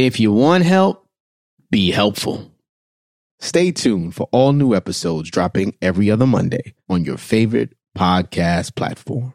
If you want help, be helpful. Stay tuned for all new episodes dropping every other Monday on your favorite podcast platform.